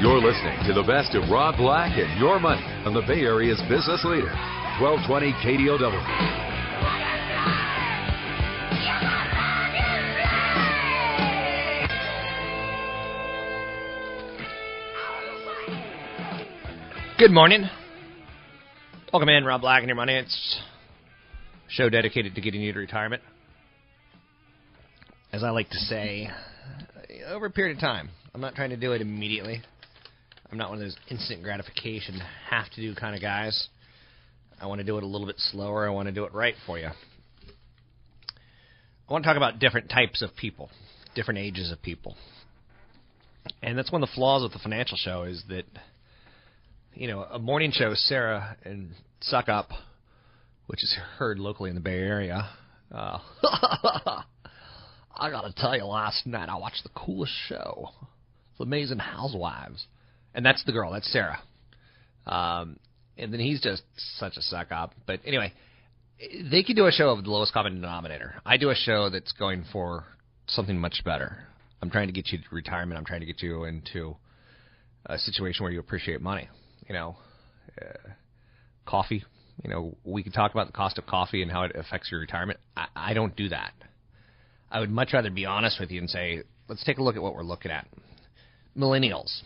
You're listening to the best of Rob Black and Your Money on the Bay Area's business leader, 1220 KDOW. Good morning. Welcome in, Rob Black and Your Money. It's a show dedicated to getting you to retirement. As I like to say, over a period of time. I'm not trying to do it immediately. I'm not one of those instant gratification, have to do kind of guys. I want to do it a little bit slower. I want to do it right for you. I want to talk about different types of people, different ages of people. And that's one of the flaws with the financial show is that you know, a morning show, Sarah and Suck Up, which is heard locally in the Bay Area. Uh, I gotta tell you, last night I watched the coolest show, The Amazing Housewives, and that's the girl, that's Sarah. Um, and then he's just such a suck up. But anyway, they could do a show of the lowest common denominator. I do a show that's going for something much better. I'm trying to get you to retirement. I'm trying to get you into a situation where you appreciate money you know, uh, coffee. You know, we could talk about the cost of coffee and how it affects your retirement. I, I don't do that. I would much rather be honest with you and say, let's take a look at what we're looking at. Millennials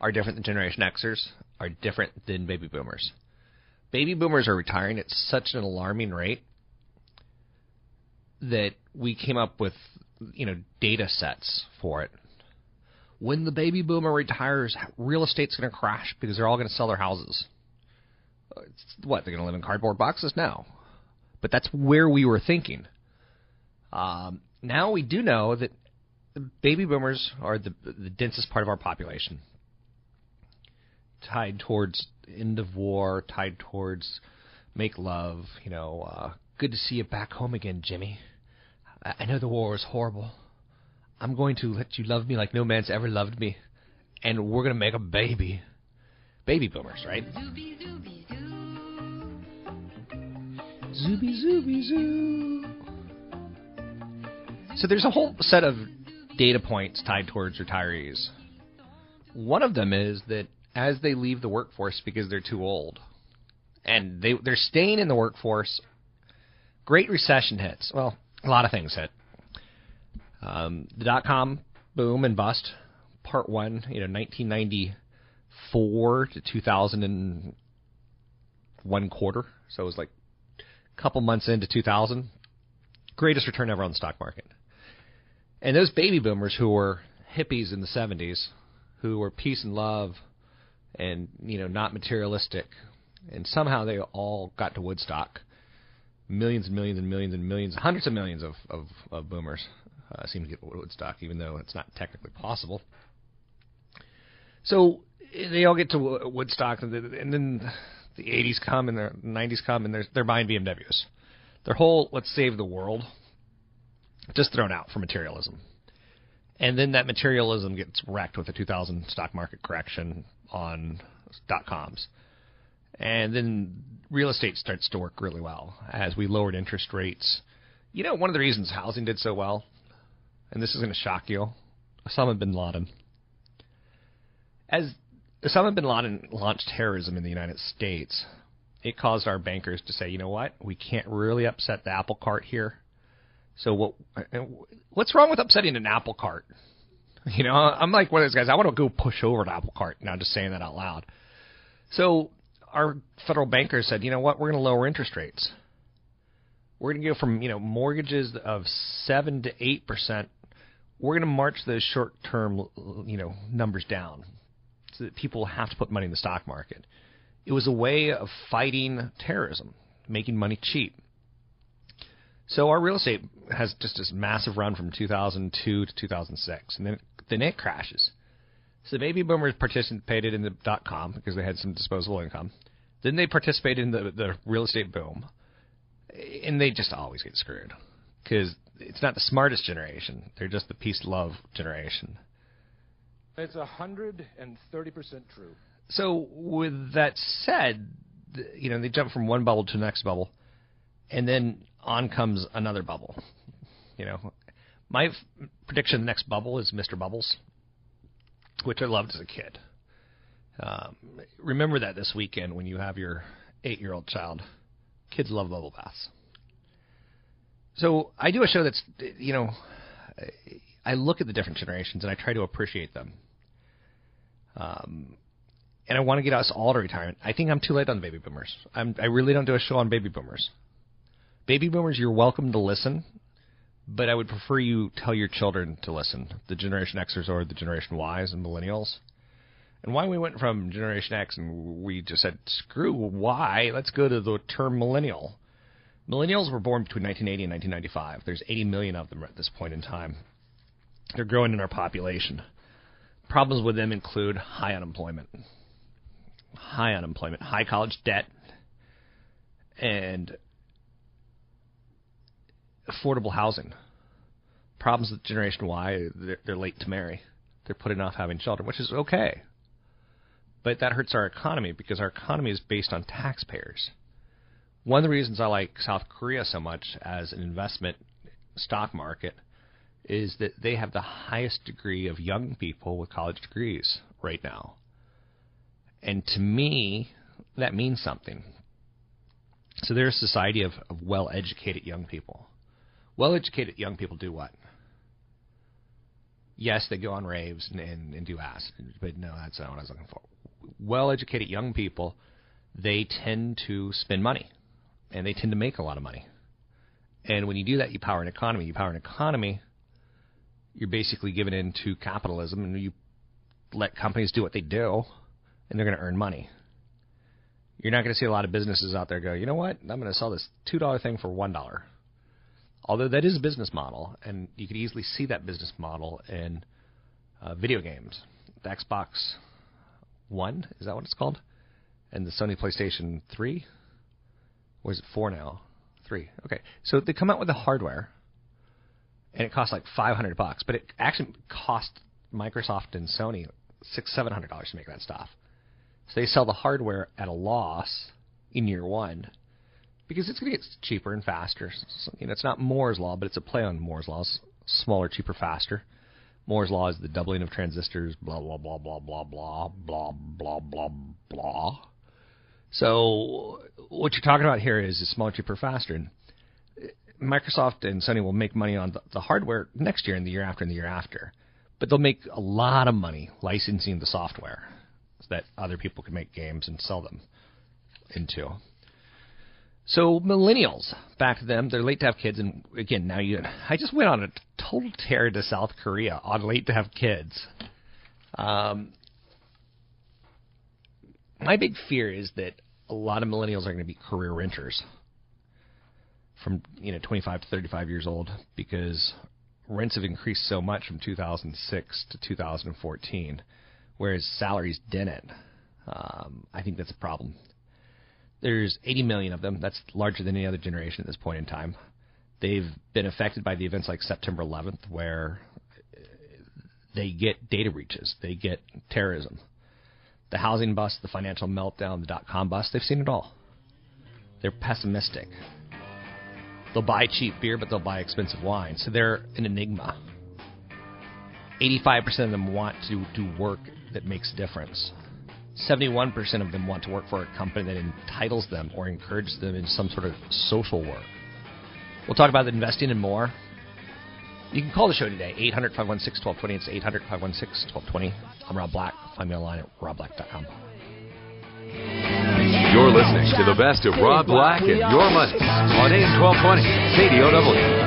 are different than Generation Xers, are different than baby boomers. Baby boomers are retiring at such an alarming rate that we came up with, you know, data sets for it when the baby boomer retires, real estate's going to crash because they're all going to sell their houses. It's, what they're going to live in cardboard boxes now, but that's where we were thinking. Um, now we do know that baby boomers are the, the densest part of our population, tied towards end of war, tied towards make love. You know, uh, good to see you back home again, Jimmy. I, I know the war was horrible I'm going to let you love me like no man's ever loved me, and we're going to make a baby. Baby boomers, right? Zooby, zooby, zoo. Zooby, zooby, zoo. So there's a whole set of data points tied towards retirees. One of them is that as they leave the workforce because they're too old, and they they're staying in the workforce, Great Recession hits. Well, a lot of things hit. Um, the dot com boom and bust, part one, you know, 1994 to 2001 quarter. So it was like a couple months into 2000. Greatest return ever on the stock market. And those baby boomers who were hippies in the 70s, who were peace and love and, you know, not materialistic, and somehow they all got to Woodstock. Millions and millions and millions and millions, hundreds of millions of, of, of boomers uh, seem to get Woodstock, even though it's not technically possible. So they all get to Woodstock, and, then the 80s come and the 90s come, and they're, they're buying BMWs. Their whole "let's save the world" just thrown out for materialism. And then that materialism gets wrecked with the 2000 stock market correction on dot coms. And then real estate starts to work really well as we lowered interest rates. You know, one of the reasons housing did so well and this is going to shock you. Osama bin Laden. As Osama bin Laden launched terrorism in the United States, it caused our bankers to say, you know what, we can't really upset the apple cart here. So what? What's wrong with upsetting an apple cart? You know, I'm like one of those guys. I want to go push over an apple cart. Now, just saying that out loud. So our federal bankers said, you know what, we're going to lower interest rates. We're going to go from you know mortgages of seven to eight percent. We're going to march those short-term you know numbers down, so that people have to put money in the stock market. It was a way of fighting terrorism, making money cheap. So our real estate has just this massive run from 2002 to 2006, and then then it crashes. So baby boomers participated in the dot com because they had some disposable income. Then they participated in the the real estate boom, and they just always get screwed because it's not the smartest generation; they're just the peace love generation. It's hundred and thirty percent true. So with that said, you know they jump from one bubble to the next bubble, and then on comes another bubble. You know, my f- prediction: the next bubble is Mr. Bubbles, which I loved as a kid. Um, remember that this weekend when you have your eight-year-old child. Kids love bubble baths. So I do a show that's, you know, I look at the different generations and I try to appreciate them. Um, and I want to get us all to retirement. I think I'm too late on the baby boomers. I'm, I really don't do a show on baby boomers. Baby boomers, you're welcome to listen, but I would prefer you tell your children to listen. The Generation Xers or the Generation Ys and Millennials. And why we went from Generation X and we just said, screw Y, let's go to the term millennial. Millennials were born between 1980 and 1995. There's 80 million of them at this point in time. They're growing in our population. Problems with them include high unemployment, high unemployment, high college debt, and affordable housing. Problems with Generation Y, they're, they're late to marry. They're putting off having children, which is okay. But that hurts our economy because our economy is based on taxpayers. One of the reasons I like South Korea so much as an investment stock market is that they have the highest degree of young people with college degrees right now. And to me, that means something. So they're a society of, of well educated young people. Well educated young people do what? Yes, they go on raves and, and, and do acid, but no, that's not what I was looking for. Well educated young people, they tend to spend money and they tend to make a lot of money. And when you do that, you power an economy. You power an economy, you're basically giving in to capitalism and you let companies do what they do and they're going to earn money. You're not going to see a lot of businesses out there go, you know what? I'm going to sell this $2 thing for $1. Although that is a business model, and you could easily see that business model in uh, video games. The Xbox One, is that what it's called? And the Sony PlayStation 3? Or is it 4 now? 3. Okay. So they come out with the hardware, and it costs like 500 bucks, but it actually cost Microsoft and Sony six, seven hundred dollars to make that stuff. So they sell the hardware at a loss in year one because it's going to get cheaper and faster. So, you know, it's not Moore's law, but it's a play on Moore's law: smaller, cheaper, faster. Moore's law is the doubling of transistors. Blah blah blah blah blah blah blah blah blah blah. So what you're talking about here is smaller, cheaper, faster. And uh, Microsoft and Sony will make money on the, the hardware next year and the year after and the year after, but they'll make a lot of money licensing the software so that other people can make games and sell them into. So millennials, back to them, they're late to have kids, and again, now you, I just went on a total tear to South Korea on late to have kids. Um, my big fear is that a lot of millennials are going to be career renters from you know 25 to 35 years old because rents have increased so much from 2006 to 2014, whereas salaries didn't. Um, I think that's a problem. There's 80 million of them. That's larger than any other generation at this point in time. They've been affected by the events like September 11th, where they get data breaches, they get terrorism, the housing bust, the financial meltdown, the dot com bust. They've seen it all. They're pessimistic. They'll buy cheap beer, but they'll buy expensive wine. So they're an enigma. 85% of them want to do work that makes a difference. 71% of them want to work for a company that entitles them or encourages them in some sort of social work. We'll talk about investing and more. You can call the show today, 800 516 1220. It's 800 516 1220. I'm Rob Black. Find me online at robblack.com. You're listening to the best of Rob Black and Your Money on AM 1220 KDOW.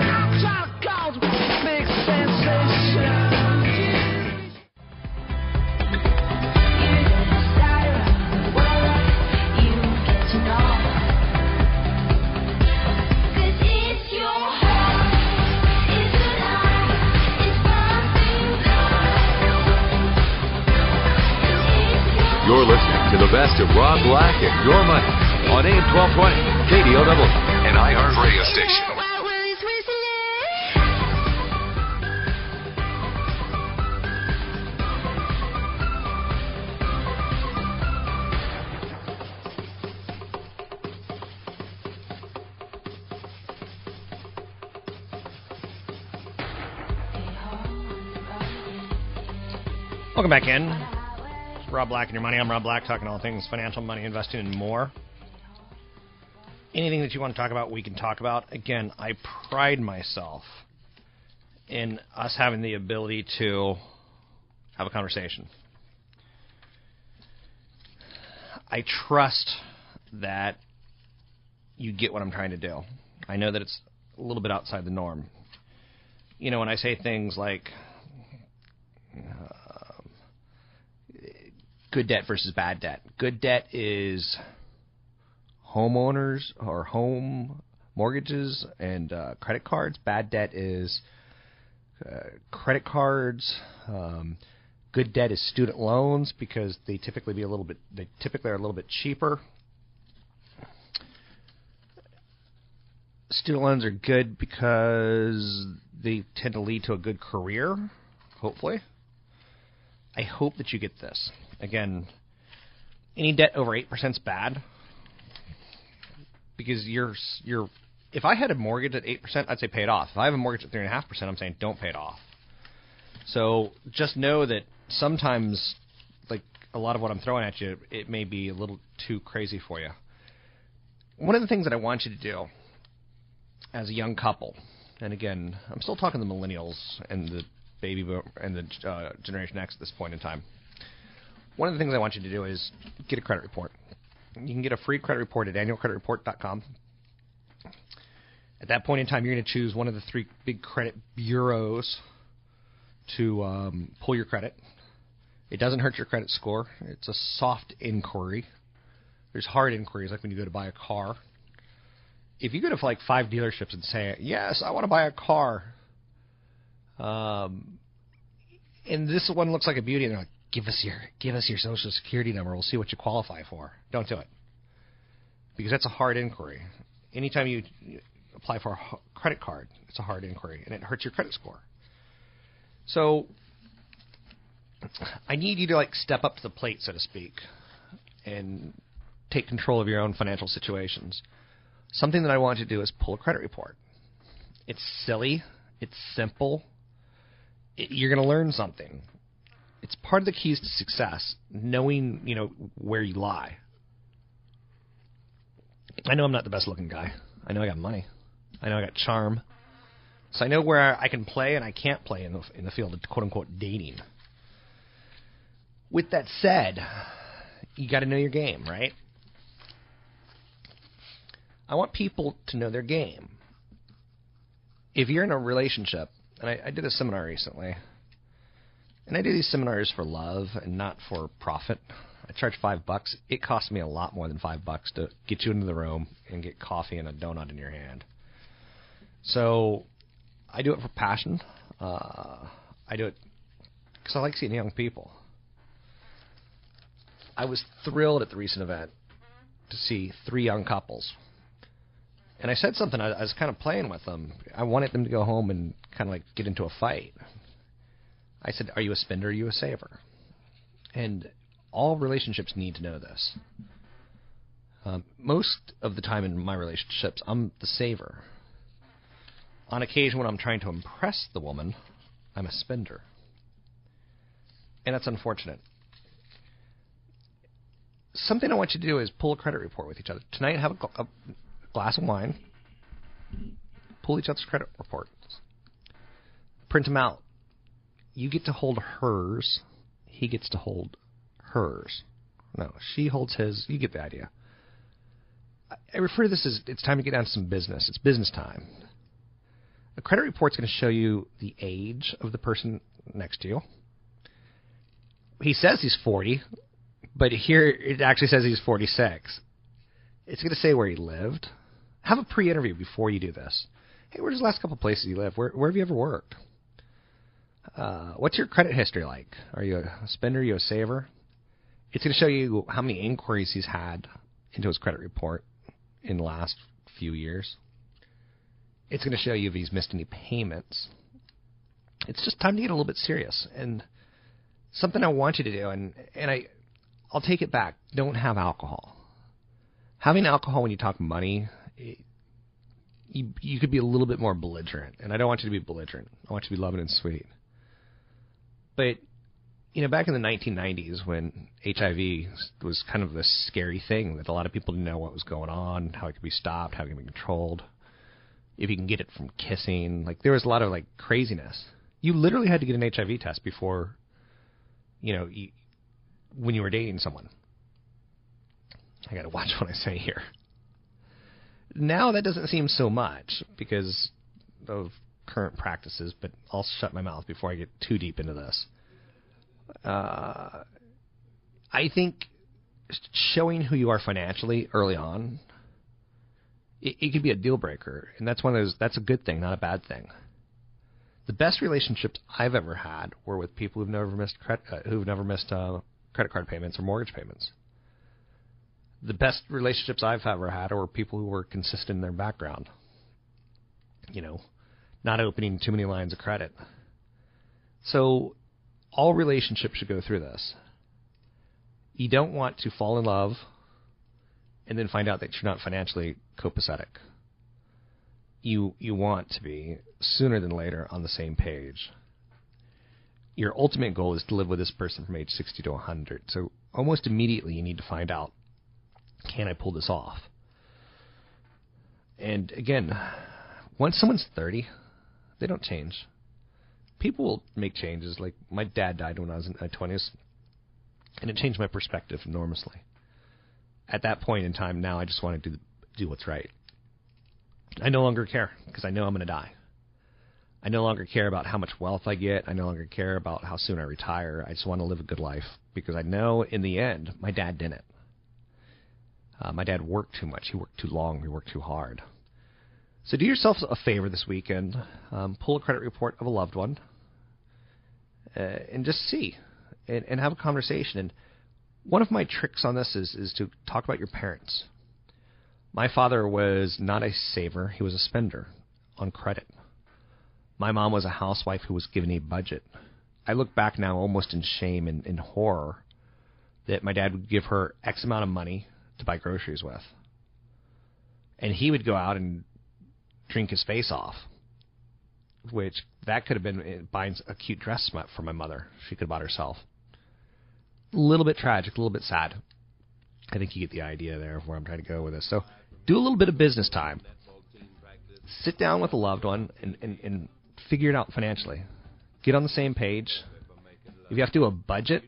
Listening to of Rob Black and Your Money on AM 1220 KDOW, and iHeart radio station. Welcome back in. Rob Black and your money. I'm Rob Black, talking all things financial, money, investing, and more. Anything that you want to talk about, we can talk about. Again, I pride myself in us having the ability to have a conversation. I trust that you get what I'm trying to do. I know that it's a little bit outside the norm. You know, when I say things like good debt versus bad debt. Good debt is homeowners or home mortgages and uh, credit cards. Bad debt is uh, credit cards. Um, good debt is student loans because they typically be a little bit. They typically are a little bit cheaper. Student loans are good because they tend to lead to a good career. Hopefully, I hope that you get this. Again, any debt over eight percent is bad because you're you're. If I had a mortgage at eight percent, I'd say pay it off. If I have a mortgage at three and a half percent, I'm saying don't pay it off. So just know that sometimes, like a lot of what I'm throwing at you, it may be a little too crazy for you. One of the things that I want you to do as a young couple, and again, I'm still talking the millennials and the baby boom and the uh, Generation X at this point in time. One of the things I want you to do is get a credit report. You can get a free credit report at annualcreditreport.com. At that point in time, you're going to choose one of the three big credit bureaus to um, pull your credit. It doesn't hurt your credit score. It's a soft inquiry. There's hard inquiries, like when you go to buy a car. If you go to like five dealerships and say, "Yes, I want to buy a car," um, and this one looks like a beauty, and they're like, "Give us your give us your social security number. We'll see what you qualify for." Don't do it because that's a hard inquiry. Anytime you apply for a credit card, it's a hard inquiry, and it hurts your credit score. So I need you to like step up to the plate, so to speak, and take control of your own financial situations. Something that I want you to do is pull a credit report. It's silly, it's simple. It, you're going to learn something. It's part of the keys to success, knowing, you know, where you lie. I know I'm not the best looking guy. I know I got money. I know I got charm. So I know where I can play and I can't play in the in the field of quote unquote dating. With that said, you got to know your game, right? I want people to know their game. If you're in a relationship, and I, I did a seminar recently, and I do these seminars for love and not for profit. I charge five bucks. It costs me a lot more than five bucks to get you into the room and get coffee and a donut in your hand. So I do it for passion. Uh, I do it because I like seeing young people. I was thrilled at the recent event to see three young couples. And I said something, I, I was kind of playing with them. I wanted them to go home and kind of like get into a fight. I said, Are you a spender are you a saver? And all relationships need to know this. Um, most of the time in my relationships, I'm the saver. On occasion, when I'm trying to impress the woman, I'm a spender. and that's unfortunate. Something I want you to do is pull a credit report with each other tonight. Have a, gl- a glass of wine. Pull each other's credit reports. Print them out. You get to hold hers. He gets to hold hers. No, she holds his. You get the idea. I- refer to this as it's time to get down to some business. It's business time. A credit report's going to show you the age of the person next to you. He says he's 40, but here it actually says he's 46. It's going to say where he lived. Have a pre-interview before you do this. Hey, where's the last couple places you live? Where, where have you ever worked? Uh, what's your credit history like? Are you a spender? Are you a saver? It's going to show you how many inquiries he's had into his credit report in the last few years. It's going to show you if he's missed any payments. It's just time to get a little bit serious and something I want you to do. And and I, I'll take it back. Don't have alcohol. Having alcohol when you talk money, it, you you could be a little bit more belligerent. And I don't want you to be belligerent. I want you to be loving and sweet. But you know, back in the 1990s when HIV was kind of this scary thing that a lot of people didn't know what was going on, how it could be stopped, how it could be controlled, if you can get it from kissing, like there was a lot of like craziness. You literally had to get an HIV test before, you know, you, when you were dating someone. I got to watch what I say here. Now that doesn't seem so much because of current practices, but I'll shut my mouth before I get too deep into this. Uh, I think showing who you are financially early on, it, it could be a deal breaker, and that's one of those. That's a good thing, not a bad thing. The best relationships I've ever had were with people who've never missed credit, uh, who've never missed uh, credit card payments or mortgage payments. The best relationships I've ever had are people who were consistent in their background. You know, not opening too many lines of credit. So all relationships should go through this. You don't want to fall in love and then find out that you're not financially copacetic. You you want to be sooner than later on the same page. Your ultimate goal is to live with this person from age 60 to 100. So almost immediately you need to find out can I pull this off? And again, once someone's 30, they don't change people will make changes. Like my dad died when I was in my twenties, and it changed my perspective enormously. At that point in time, now I just want to do do what's right. I no longer care because I know I'm going to die. I no longer care about how much wealth I get. I no longer care about how soon I retire. I just want to live a good life because I know in the end my dad didn't. Uh, my dad worked too much. He worked too long. He worked too hard. So do yourself a favor this weekend. Um, pull a credit report of a loved one uh, and just see and, and have a conversation. And one of my tricks on this is, is to talk about your parents. My father was not a saver, he was a spender on credit. My mom was a housewife who was given a budget. I look back now almost in shame and in horror that my dad would give her X amount of money to buy groceries with. And he would go out and drink his face off. Which that could have been buying a cute dress for my mother. She could have bought herself. A little bit tragic, a little bit sad. I think you get the idea there of where I'm trying to go with this. So do a little bit of business time. Sit down with a loved one and, and, and figure it out financially. Get on the same page. If you have to do a budget,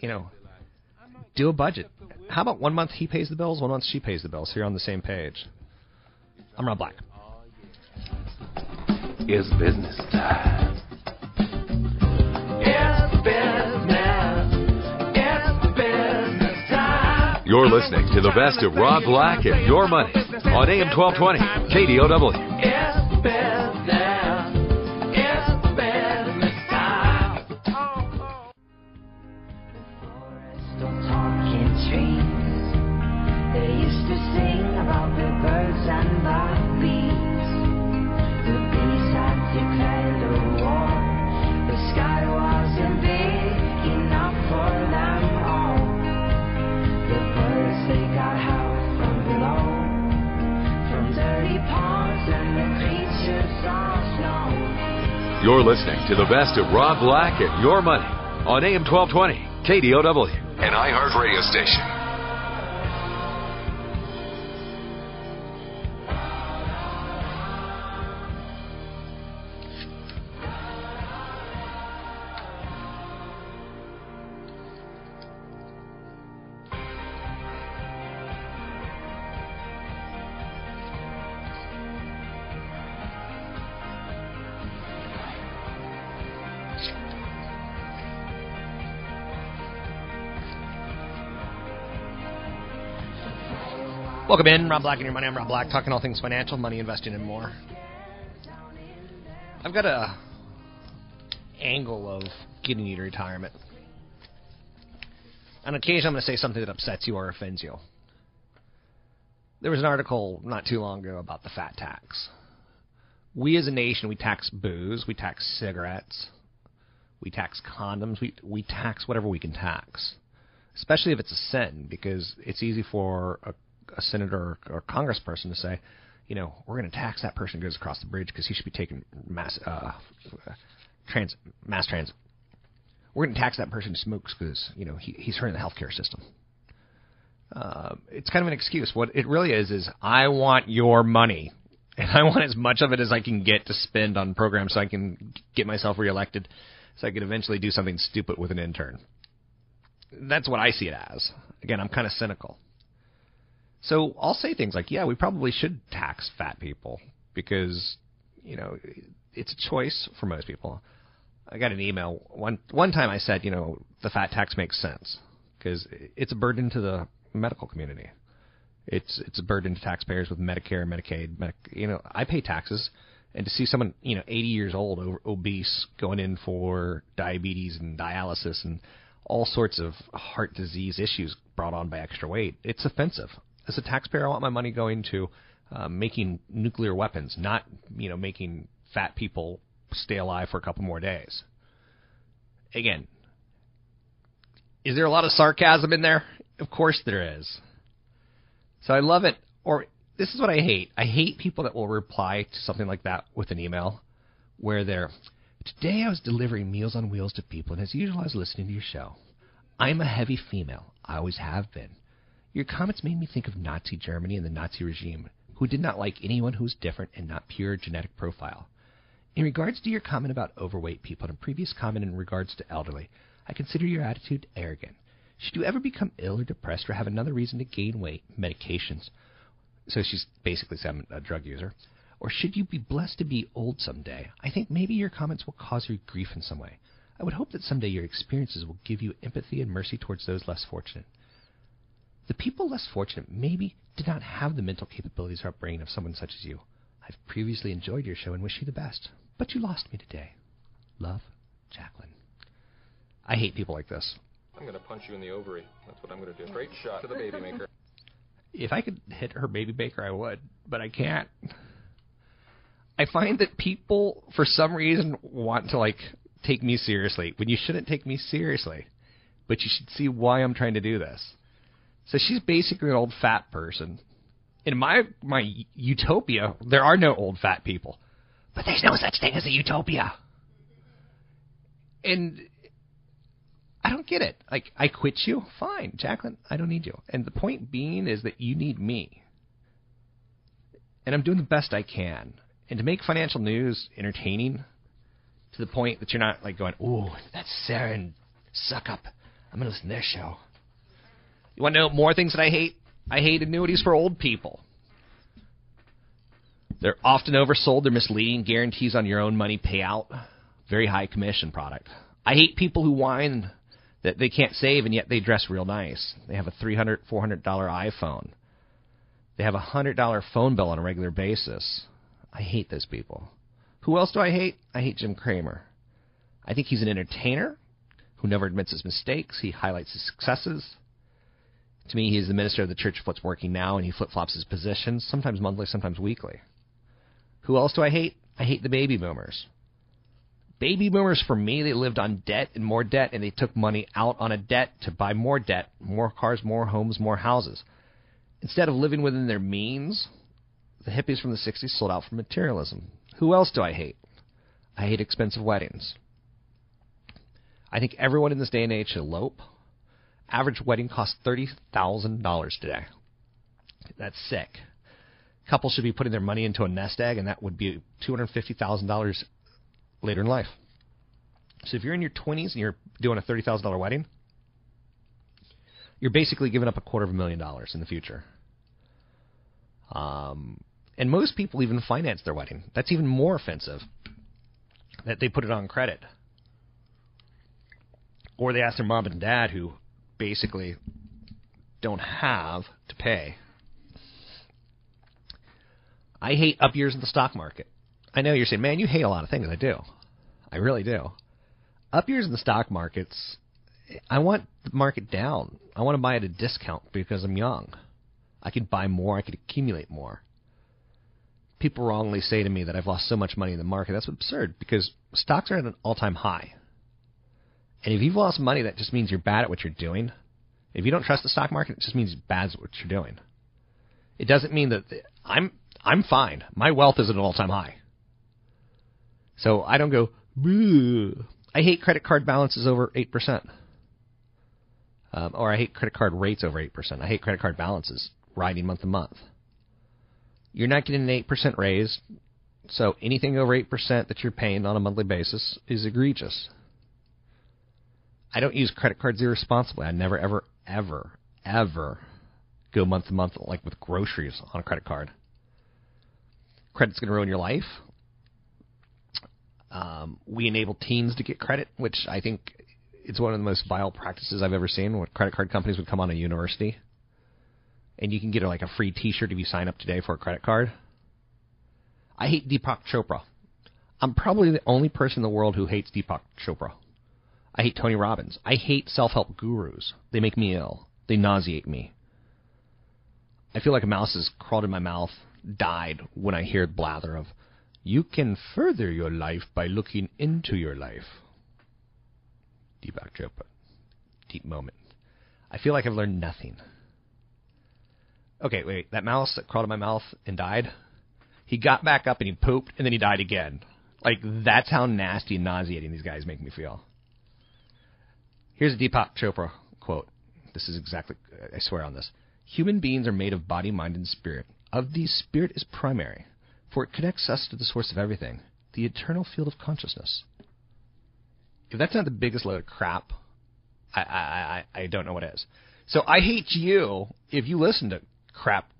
you know, do a budget. How about one month he pays the bills, one month she pays the bills, so you're on the same page. I'm Rob Black. It's business time. It's business. It's business time. You're listening to the best of Rob Black and Your Money on AM 1220 KDOW. To the best of Rob Black and Your Money on AM 1220, KDOW, an iHeart radio station. Welcome in, Rob Black and your money. I'm Rob Black, talking all things financial, money, investing, and more. I've got a angle of getting you to retirement. On occasion, I'm going to say something that upsets you or offends you. There was an article not too long ago about the fat tax. We as a nation, we tax booze, we tax cigarettes, we tax condoms, we we tax whatever we can tax, especially if it's a sin, because it's easy for a a senator or, or congressperson to say, you know, we're going to tax that person who goes across the bridge because he should be taking mass uh, trans mass transit. We're going to tax that person who smokes because you know he, he's hurting the healthcare system. Uh, it's kind of an excuse. What it really is is I want your money, and I want as much of it as I can get to spend on programs so I can get myself reelected, so I can eventually do something stupid with an intern. That's what I see it as. Again, I'm kind of cynical. So I'll say things like, yeah, we probably should tax fat people because, you know, it's a choice for most people. I got an email one one time I said, you know, the fat tax makes sense because it's a burden to the medical community. It's it's a burden to taxpayers with Medicare, Medicaid, Medic, you know, I pay taxes and to see someone, you know, 80 years old, obese, going in for diabetes and dialysis and all sorts of heart disease issues brought on by extra weight, it's offensive as a taxpayer, I want my money going to uh, making nuclear weapons, not you know making fat people stay alive for a couple more days. Again, is there a lot of sarcasm in there? Of course there is. So I love it. Or this is what I hate. I hate people that will reply to something like that with an email where they're Today I was delivering Meals on Wheels to people, and as usual, I was listening to your show. I'm a heavy female. I always have been. Your comments made me think of Nazi Germany and the Nazi regime, who did not like anyone who was different and not pure genetic profile. In regards to your comment about overweight people and previous comment in regards to elderly, I consider your attitude arrogant. Should you ever become ill or depressed or have another reason to gain weight, medications, so she's basically saying I'm a drug user, or should you be blessed to be old someday, I think maybe your comments will cause you grief in some way. I would hope that someday your experiences will give you empathy and mercy towards those less fortunate. The people less fortunate maybe did not have the mental capabilities or upbringing of someone such as you. I've previously enjoyed your show and wish you the best, but you lost me today. Love, Jacqueline. I hate people like this. I'm going to punch you in the ovary. That's what I'm going to do. Great shot to the baby maker. If I could hit her baby maker, I would, but I can't. I find that people, for some reason, want to like take me seriously when you shouldn't take me seriously. But you should see why I'm trying to do this. So she's basically an old fat person. In my my utopia, there are no old fat people, but there's no such thing as a utopia. And I don't get it. Like I quit you, fine, Jacqueline. I don't need you. And the point being is that you need me, and I'm doing the best I can. And to make financial news entertaining, to the point that you're not like going, "Ooh, that's Sarah and Suck Up." I'm gonna listen to their show. You want to know more things that I hate? I hate annuities for old people. They're often oversold. They're misleading. Guarantees on your own money payout. Very high commission product. I hate people who whine that they can't save and yet they dress real nice. They have a $300, $400 iPhone. They have a $100 phone bill on a regular basis. I hate those people. Who else do I hate? I hate Jim Cramer. I think he's an entertainer who never admits his mistakes. He highlights his successes. To me, he is the minister of the church of what's working now, and he flip flops his positions, sometimes monthly, sometimes weekly. Who else do I hate? I hate the baby boomers. Baby boomers, for me, they lived on debt and more debt, and they took money out on a debt to buy more debt, more cars, more homes, more houses. Instead of living within their means, the hippies from the 60s sold out for materialism. Who else do I hate? I hate expensive weddings. I think everyone in this day and age should elope. Average wedding costs thirty thousand dollars today. That's sick. Couples should be putting their money into a nest egg, and that would be two hundred fifty thousand dollars later in life. So if you're in your twenties and you're doing a thirty thousand dollar wedding, you're basically giving up a quarter of a million dollars in the future. Um, and most people even finance their wedding. That's even more offensive. That they put it on credit. Or they ask their mom and dad, who basically don't have to pay. I hate up years in the stock market. I know you're saying, man, you hate a lot of things. I do. I really do. Up years in the stock markets, I want the market down. I want to buy at a discount because I'm young. I could buy more, I could accumulate more. People wrongly say to me that I've lost so much money in the market. That's absurd because stocks are at an all time high. And if you've lost money, that just means you're bad at what you're doing. If you don't trust the stock market, it just means bad at what you're doing. It doesn't mean that I'm I'm fine. My wealth is at an all time high. So I don't go, Boo. I hate credit card balances over 8%. Um, or I hate credit card rates over 8%. I hate credit card balances riding month to month. You're not getting an 8% raise, so anything over 8% that you're paying on a monthly basis is egregious. I don't use credit cards irresponsibly. I never, ever, ever, ever go month to month like with groceries on a credit card. Credit's going to ruin your life. Um, we enable teens to get credit, which I think it's one of the most vile practices I've ever seen. When credit card companies would come on a university, and you can get like a free T-shirt if you sign up today for a credit card. I hate Deepak Chopra. I'm probably the only person in the world who hates Deepak Chopra. I hate Tony Robbins. I hate self-help gurus. They make me ill. They nauseate me. I feel like a mouse has crawled in my mouth, died when I hear blather of, "You can further your life by looking into your life." Deepak Chopra. Deep moment. I feel like I've learned nothing. Okay, wait. That mouse that crawled in my mouth and died, he got back up and he pooped and then he died again. Like, that's how nasty and nauseating these guys make me feel. Here's a Deepak Chopra quote. This is exactly, I swear on this. Human beings are made of body, mind, and spirit. Of these, spirit is primary, for it connects us to the source of everything, the eternal field of consciousness. If that's not the biggest load of crap, I, I, I, I don't know what is. So I hate you if you listen to crap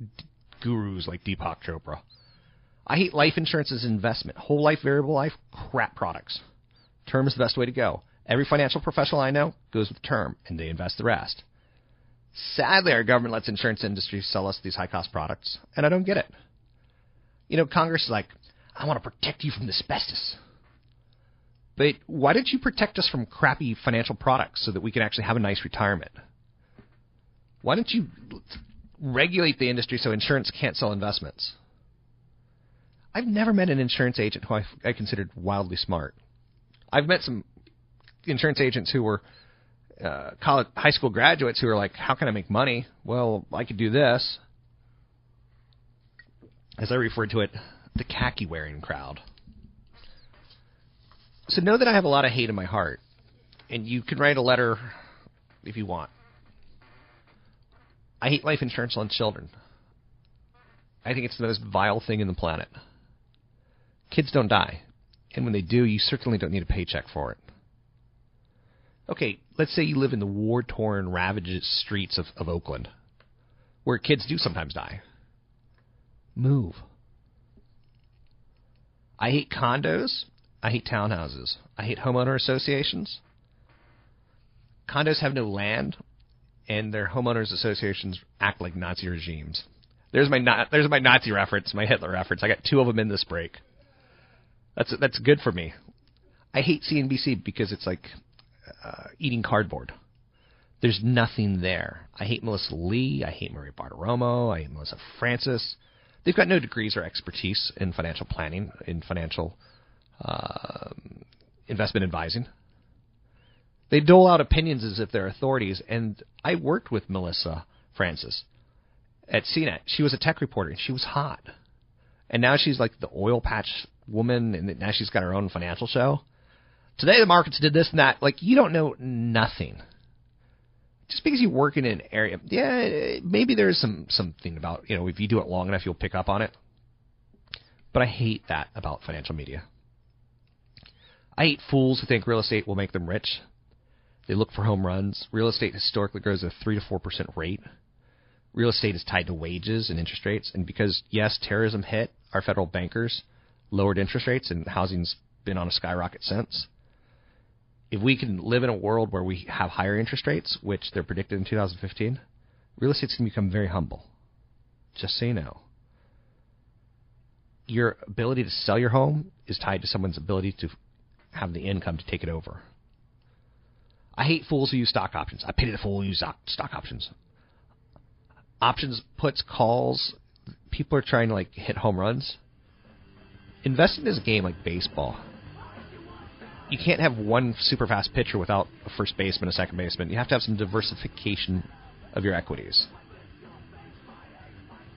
gurus like Deepak Chopra. I hate life insurance as an investment. Whole life, variable life, crap products. Term is the best way to go. Every financial professional I know goes with term, and they invest the rest. Sadly, our government lets insurance industry sell us these high cost products, and I don't get it. You know, Congress is like, I want to protect you from asbestos. But why don't you protect us from crappy financial products so that we can actually have a nice retirement? Why don't you regulate the industry so insurance can't sell investments? I've never met an insurance agent who I, I considered wildly smart. I've met some insurance agents who were uh, college, high school graduates who are like, "How can I make money?" Well, I could do this, as I refer to it, the khaki wearing crowd. So know that I have a lot of hate in my heart, and you can write a letter if you want. I hate life insurance on children. I think it's the most vile thing in the planet. Kids don't die, and when they do, you certainly don't need a paycheck for it. Okay, let's say you live in the war torn, ravaged streets of, of Oakland, where kids do sometimes die. Move. I hate condos. I hate townhouses. I hate homeowner associations. Condos have no land, and their homeowners associations act like Nazi regimes. There's my there's my Nazi reference, my Hitler reference. I got two of them in this break. That's that's good for me. I hate CNBC because it's like uh, eating cardboard. There's nothing there. I hate Melissa Lee. I hate Maria Bartiromo. I hate Melissa Francis. They've got no degrees or expertise in financial planning, in financial uh, investment advising. They dole out opinions as if they're authorities. And I worked with Melissa Francis at CNET. She was a tech reporter, and she was hot. And now she's like the oil patch woman, and now she's got her own financial show. Today the markets did this and that. Like you don't know nothing. Just because you work in an area, yeah, maybe there's some something about you know if you do it long enough you'll pick up on it. But I hate that about financial media. I hate fools who think real estate will make them rich. They look for home runs. Real estate historically grows at a three to four percent rate. Real estate is tied to wages and interest rates, and because yes, terrorism hit, our federal bankers lowered interest rates, and housing's been on a skyrocket since. If we can live in a world where we have higher interest rates, which they're predicted in 2015, real estate's going to become very humble. Just so you know. Your ability to sell your home is tied to someone's ability to have the income to take it over. I hate fools who use stock options. I pity the fool who use stock, stock options. Options, puts, calls. People are trying to like hit home runs. Investing is a game like baseball. You can't have one super fast pitcher without a first baseman, a second baseman. You have to have some diversification of your equities.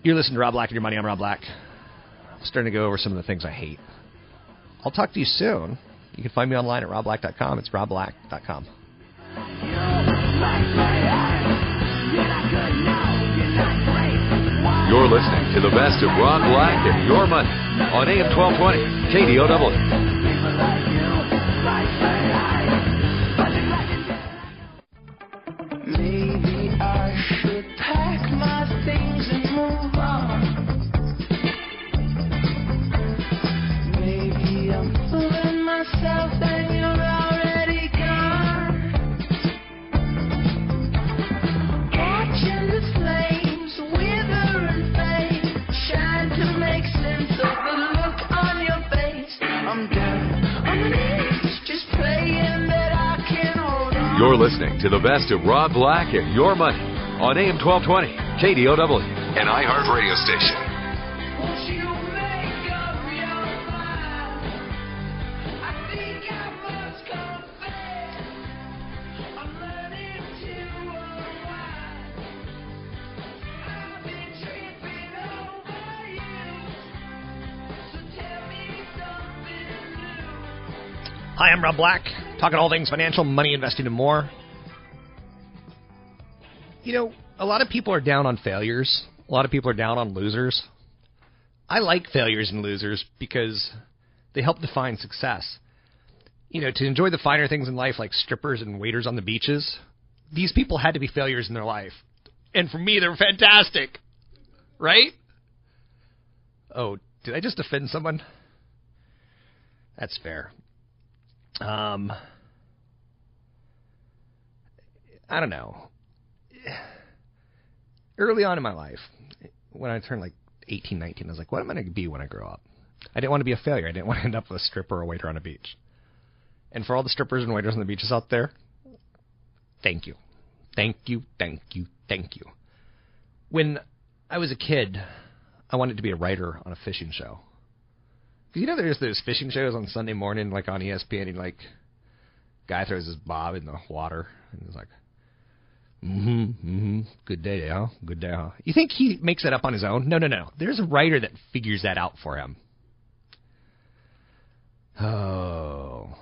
You're listening to Rob Black and Your Money. I'm Rob Black. I'm starting to go over some of the things I hate. I'll talk to you soon. You can find me online at robblack.com. It's robblack.com. You're listening to the best of Rob Black and Your Money on AM 1220 KDOW. Maybe to the best of Rob Black and Your Money on AM 1220 KDOW, an iHeart radio station. Won't you make up your mind? I think I must confess, I'm learning to unwind. I've been tripping over you, so tell me something new. Hi, I'm Rob Black, talking all things financial, money, investing, and more. You know, a lot of people are down on failures. A lot of people are down on losers. I like failures and losers because they help define success. You know, to enjoy the finer things in life, like strippers and waiters on the beaches, these people had to be failures in their life. And for me, they're fantastic. Right? Oh, did I just offend someone? That's fair. Um, I don't know. Early on in my life, when I turned like 18, 19, I was like, what am I going to be when I grow up? I didn't want to be a failure. I didn't want to end up with a stripper or a waiter on a beach. And for all the strippers and waiters on the beaches out there, thank you. Thank you, thank you, thank you. When I was a kid, I wanted to be a writer on a fishing show. you know there's those fishing shows on Sunday morning, like on ESPN, and like guy throws his bob in the water, and he's like, "Mm-hmm, mm-hmm, good day, huh? Good day, huh?" You think he makes that up on his own? No, no, no. There's a writer that figures that out for him. Oh.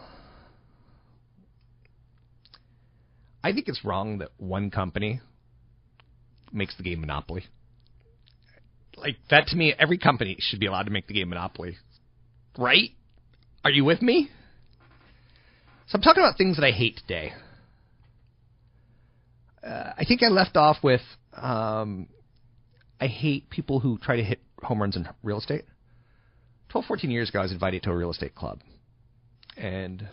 I think it's wrong that one company makes the game Monopoly. Like that to me, every company should be allowed to make the game Monopoly. Right? Are you with me? So I'm talking about things that I hate today. Uh, I think I left off with um, I hate people who try to hit home runs in real estate. 12, 14 years ago, I was invited to a real estate club. And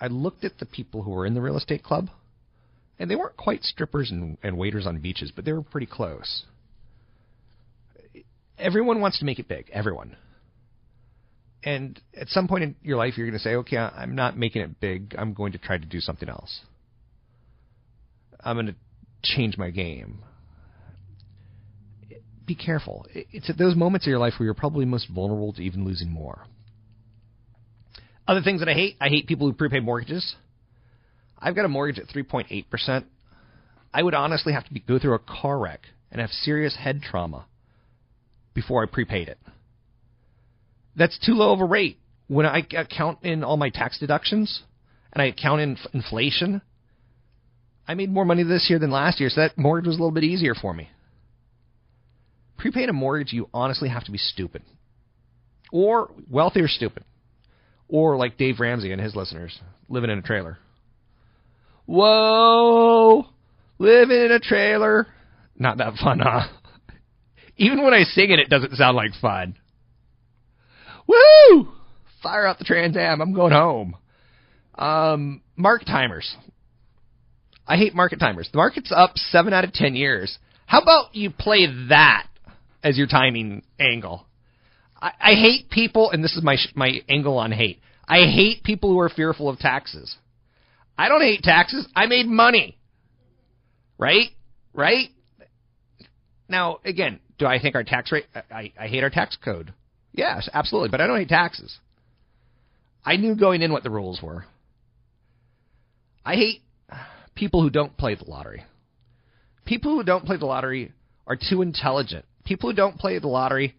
I looked at the people who were in the real estate club, and they weren't quite strippers and, and waiters on beaches, but they were pretty close. Everyone wants to make it big. Everyone. And at some point in your life, you're going to say, okay, I'm not making it big. I'm going to try to do something else. I'm going to change my game. Be careful. It's at those moments of your life where you're probably most vulnerable to even losing more. Other things that I hate I hate people who prepay mortgages. I've got a mortgage at 3.8%. I would honestly have to be, go through a car wreck and have serious head trauma before I prepaid it. That's too low of a rate. When I count in all my tax deductions, and I count in inflation, I made more money this year than last year, so that mortgage was a little bit easier for me. Prepaying a mortgage, you honestly have to be stupid. Or wealthy or stupid. Or like Dave Ramsey and his listeners, living in a trailer. Whoa! Living in a trailer. Not that fun, huh? Even when I sing it, it doesn't sound like fun. Woo! Fire up the Trans Am. I'm going home. Um, market timers. I hate market timers. The market's up seven out of ten years. How about you play that as your timing angle? I, I hate people, and this is my my angle on hate. I hate people who are fearful of taxes. I don't hate taxes. I made money. Right? Right? Now, again, do I think our tax rate? I, I hate our tax code. Yes, absolutely. But I don't hate taxes. I knew going in what the rules were. I hate people who don't play the lottery. People who don't play the lottery are too intelligent. People who don't play the lottery,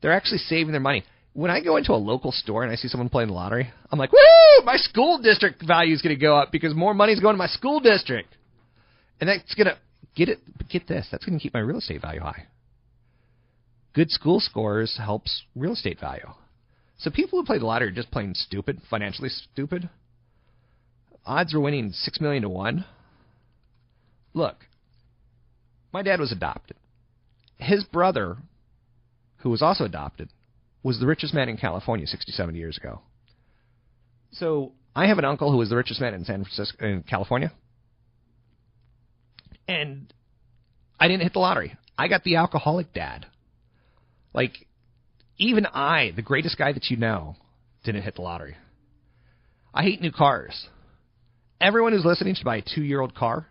they're actually saving their money. When I go into a local store and I see someone playing the lottery, I'm like, woo! My school district value is going to go up because more money is going to my school district. And that's going to get it. Get this. That's going to keep my real estate value high. Good school scores helps real estate value. So people who play the lottery are just plain stupid, financially stupid. Odds are winning six million to one. Look, my dad was adopted. His brother, who was also adopted, was the richest man in California 67 years ago. So I have an uncle who was the richest man in San Francisco, in California, and I didn't hit the lottery. I got the alcoholic dad. Like, even I, the greatest guy that you know, didn't hit the lottery. I hate new cars. Everyone who's listening should buy a two year old car.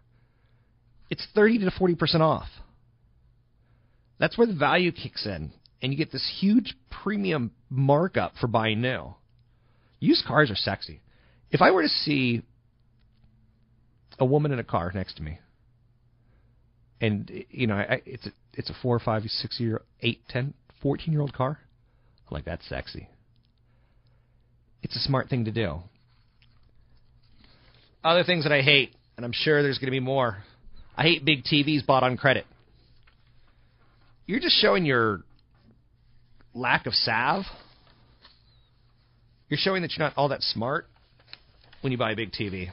It's 30 to 40% off. That's where the value kicks in, and you get this huge premium markup for buying new. Used cars are sexy. If I were to see a woman in a car next to me, and you know, I, it's a it's a four, five, six year, eight, ten, fourteen year old car, I'm like that's sexy. It's a smart thing to do. Other things that I hate, and I'm sure there's going to be more. I hate big TVs bought on credit. You're just showing your lack of salve. You're showing that you're not all that smart when you buy a big TV,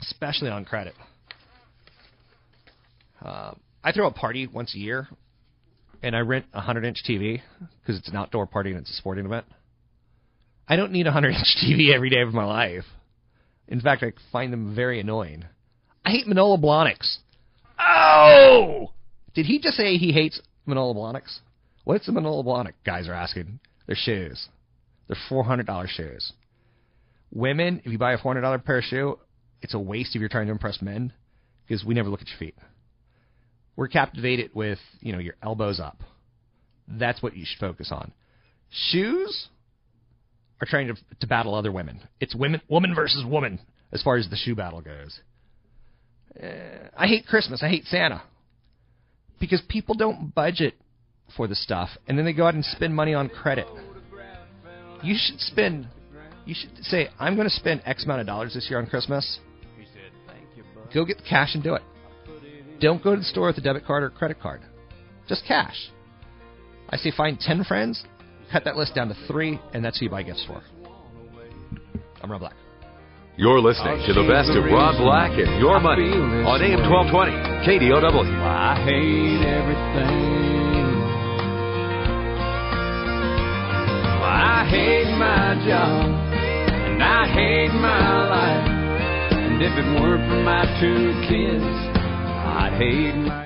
especially on credit. Uh, I throw a party once a year, and I rent a 100 inch TV because it's an outdoor party and it's a sporting event. I don't need a 100 inch TV every day of my life. In fact, I find them very annoying. I hate Manolo Blahniks. Oh! Did he just say he hates Manolo Blahniks? What's the Manolo Blahnik guys are asking? They're shoes. They're $400 shoes. Women, if you buy a $400 pair of shoe, it's a waste if you're trying to impress men because we never look at your feet. We're captivated with, you know, your elbows up. That's what you should focus on. Shoes are trying to, to battle other women. It's women, woman versus woman as far as the shoe battle goes. Uh, I hate Christmas. I hate Santa because people don't budget for the stuff, and then they go out and spend money on credit. You should spend. You should say, "I'm going to spend X amount of dollars this year on Christmas." Go get the cash and do it. Don't go to the store with a debit card or credit card. Just cash. I say find ten friends, cut that list down to three, and that's who you buy gifts for. I'm Rob Black. You're listening to the best of Rob Black and Your Money on AM 1220 KDOW. I hate everything. I hate my job and I hate my life. And if it weren't for my two kids, I'd hate my.